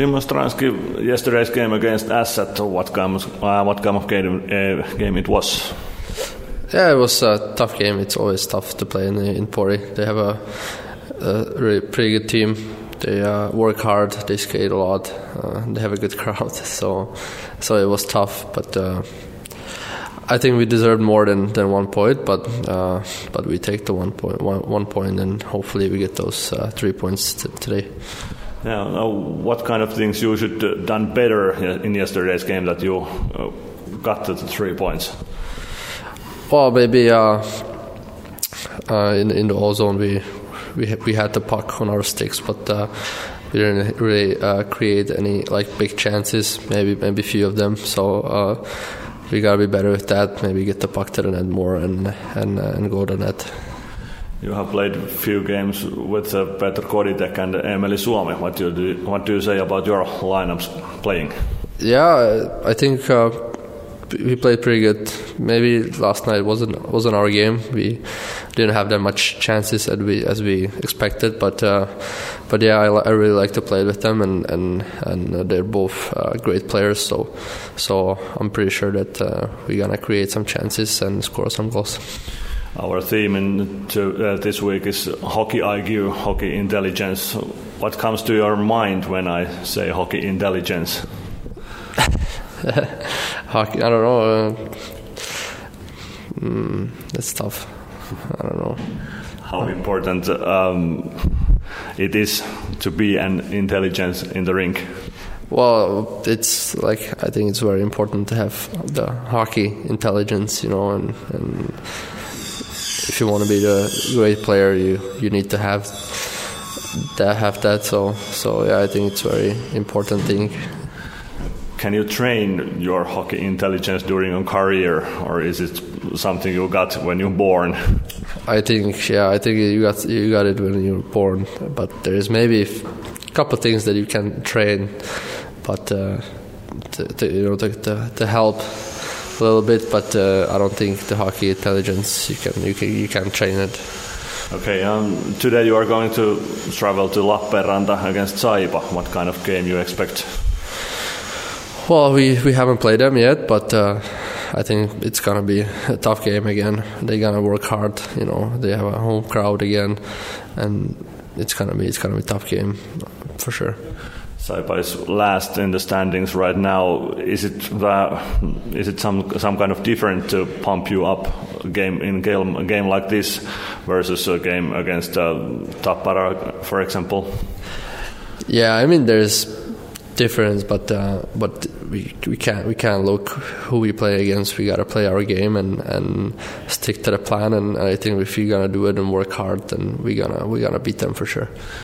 Šimon Stránský, yesterday's game against Ässät, what of, uh, what kind of game, uh, game it was? Yeah, it was a tough game. It's always tough to play in in Pori. They have a, a really pretty good team. They uh, work hard. They skate a lot. Uh, they have a good crowd. So, so it was tough. But uh, I think we deserved more than, than one point. But uh, but we take the one point one, one point, and hopefully we get those uh, three points t- today. Yeah. Now, what kind of things you should uh, done better in yesterday's game that you got the three points? Well, maybe uh, uh, in in the ozone we we we had the puck on our sticks, but uh, we didn't really uh, create any like big chances. Maybe maybe few of them. So uh, we gotta be better with that. Maybe get the puck to the net more and and uh, and go to the net. You have played a few games with uh, Petr Kodýtek and Eemeli Suomi. What do you what do you say about your lineups playing? Yeah, I think we played pretty good. Maybe last night wasn't wasn't our game. We didn't have that much chances as we as we expected, but uh, but yeah, I, I, really like to play with them, and and and they're both uh, great players. So so I'm pretty sure that uh, we're gonna create some chances and score some goals. Our theme in to, uh, this week is hockey IQ, hockey intelligence. What comes to your mind when I say hockey intelligence? hockey. I don't know. Uh, mm, that's tough. I don't know. How important um, it is to be an intelligence in the rink? Well, it's like I think it's very important to have the hockey intelligence, you know, and, and if you want to be the great player, you you need to have that have that. So so yeah, I think it's very important thing can you train your hockey intelligence during your career, or is it something you got when you're born? I think, yeah, I think you got you got it when you're born, but there is maybe a couple of things that you can train, but uh, to, to, you know to, to, to, help a little bit. But uh, I don't think the hockey intelligence you can you can you can train it. Okay, um, today you are going to travel to Lappeenranta against SaiPa. What kind of game you expect? Well, we, we haven't played them yet, but uh, I think it's gonna be a tough game again. They're gonna work hard. You know, they have a home crowd again, and it's gonna be it's gonna be a tough game for sure. SaiPa is last in the standings right now. Is it it some some kind of different to pump you up game in game a game like this versus a game against uh, Tappara, for example? Yeah, I mean there's difference, but uh, but we we can't we can't look who we play against. We gotta play our game and, and stick to the plan. And I think if we're gonna do it and work hard, then we gonna we gonna beat them for sure.